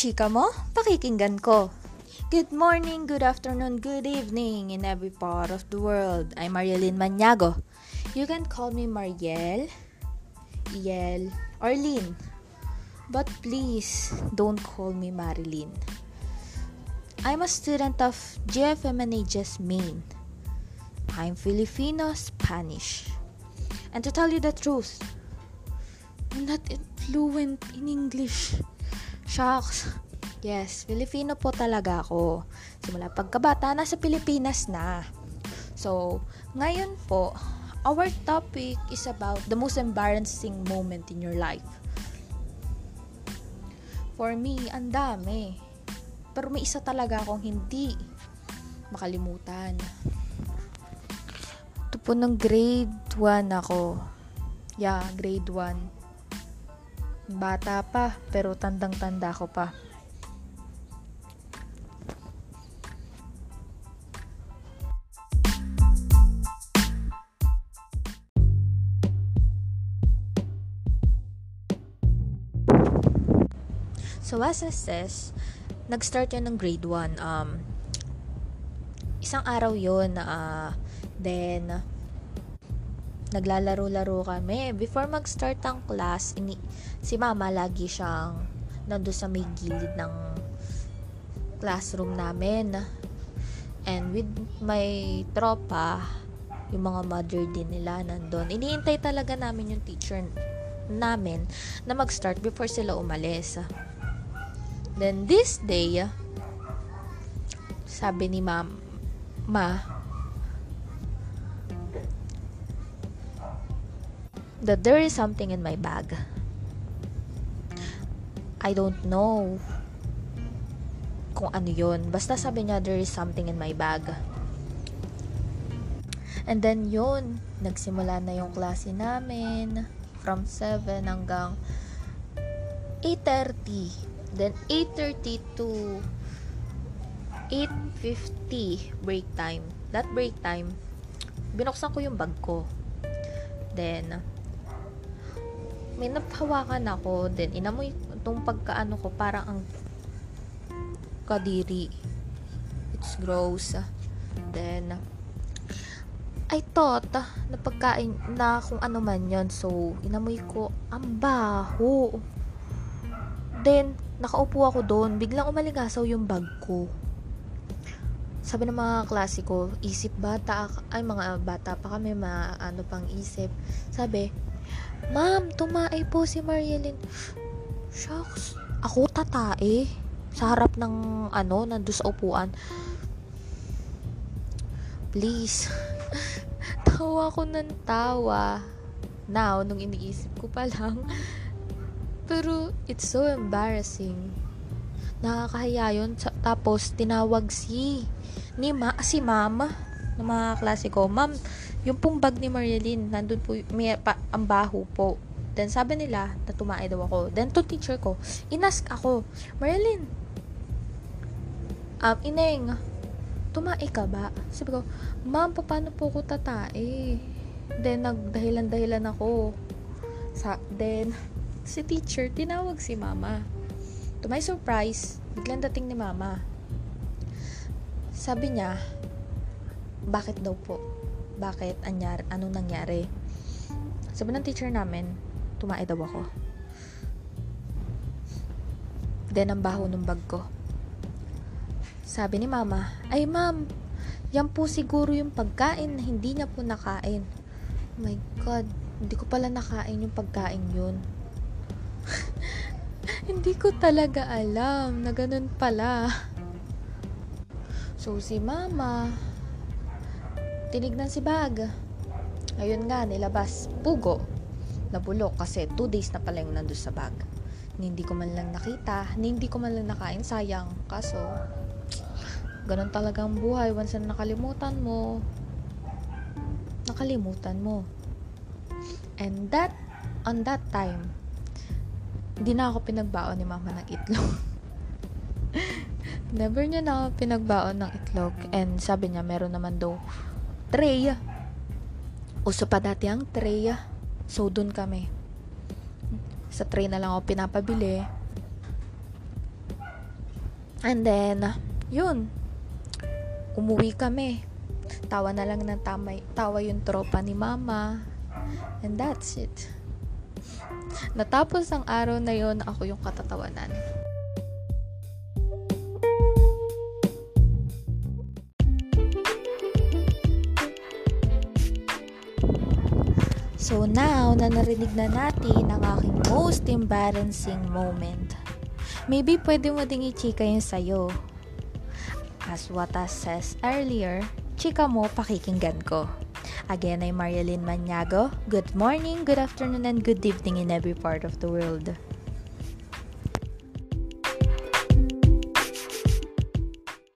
chika mo, pakikinggan ko. Good morning, good afternoon, good evening in every part of the world. I'm Marielyn Maniago. You can call me Mariel, Yel, or Lynn. But please, don't call me Marilyn. I'm a student of GFMNA Main. I'm Filipino Spanish. And to tell you the truth, I'm not fluent in English. Shucks. Yes, Filipino po talaga ako. Simula pagkabata, nasa Pilipinas na. So, ngayon po, our topic is about the most embarrassing moment in your life. For me, ang dami. Pero may isa talaga akong hindi makalimutan. Ito po ng grade 1 ako. Yeah, grade 1 Bata pa, pero tandang-tanda ko pa. So, as I says, nag-start yun ng grade 1. Um, isang araw yun uh, then, naglalaro-laro kami. Before mag-start ang class, ini si mama lagi siyang nando sa may gilid ng classroom namin. And with my tropa, yung mga mother din nila nandun. Iniintay talaga namin yung teacher namin na mag-start before sila umalis. Then this day, sabi ni ma'am, ma, that there is something in my bag. I don't know kung ano yun. Basta sabi niya, there is something in my bag. And then yun, nagsimula na yung klase namin from 7 hanggang 8.30. Then 8.30 to 8.50 break time. That break time, binuksan ko yung bag ko. Then, may napahawakan ako, then inamoy itong pagkaano ko, parang ang kadiri. It's gross. Then, I thought na pagkain na kung ano man yon So, inamoy ko, ang baho. Then, nakaupo ako doon. Biglang umaligasaw yung bag ko. Sabi ng mga klase ko, isip bata, ay mga bata pa kami, mga ano pang isip. Sabi, Ma'am, tumae po si Marielyn. Shucks, ako tatae. Sa harap ng, ano, nandun sa upuan. Please. tawa ko ng tawa. Now, nung iniisip ko pa lang. Pero, it's so embarrassing. Nakakahiya yun. Tapos, tinawag si, ni ma, si mama, ng mga klase ko. Ma'am, yung pong bag ni Marilyn, nandun po, may, pa, ang baho po. Then, sabi nila, na tumae daw ako. Then, to teacher ko, inask ako, Marilyn, um, ineng, tumae ka ba? Sabi ko, ma'am, paano po ko tatae? Then, nagdahilan-dahilan ako. Sa, then, si teacher, tinawag si mama. To my surprise, biglang dating ni mama. Sabi niya, bakit daw po? bakit, anyar, anong nangyari. Sabi ng teacher namin, tumae daw ako. Then, ang baho ng bag ko. Sabi ni mama, ay ma'am, yan po siguro yung pagkain na hindi niya po nakain. Oh my God, hindi ko pala nakain yung pagkain yun. hindi ko talaga alam na ganun pala. So, si mama, Tinignan si bag. Ayun nga, nilabas. Pugo. Nabulok kasi 2 days na pala yung nandun sa bag. Hindi ko man lang nakita. Hindi ko man lang nakain. Sayang. Kaso, ganun talaga ang buhay. Once na nakalimutan mo, nakalimutan mo. And that, on that time, hindi na ako pinagbaon ni mama ng itlog. Never niya na pinagbaon ng itlog. And sabi niya, meron naman daw tray. Uso pa dati ang tray. So, dun kami. Sa tray na lang ako pinapabili. And then, yun, umuwi kami. Tawa na lang ng tamay, tawa yung tropa ni mama. And that's it. Natapos ang araw na yon ako yung katatawanan. So now, na narinig na natin ang aking most embarrassing moment. Maybe pwede mo ding i-chika yun sa'yo. As what I says earlier, chika mo, pakikinggan ko. Again, I'm Marielyn Maniago. Good morning, good afternoon, and good evening in every part of the world.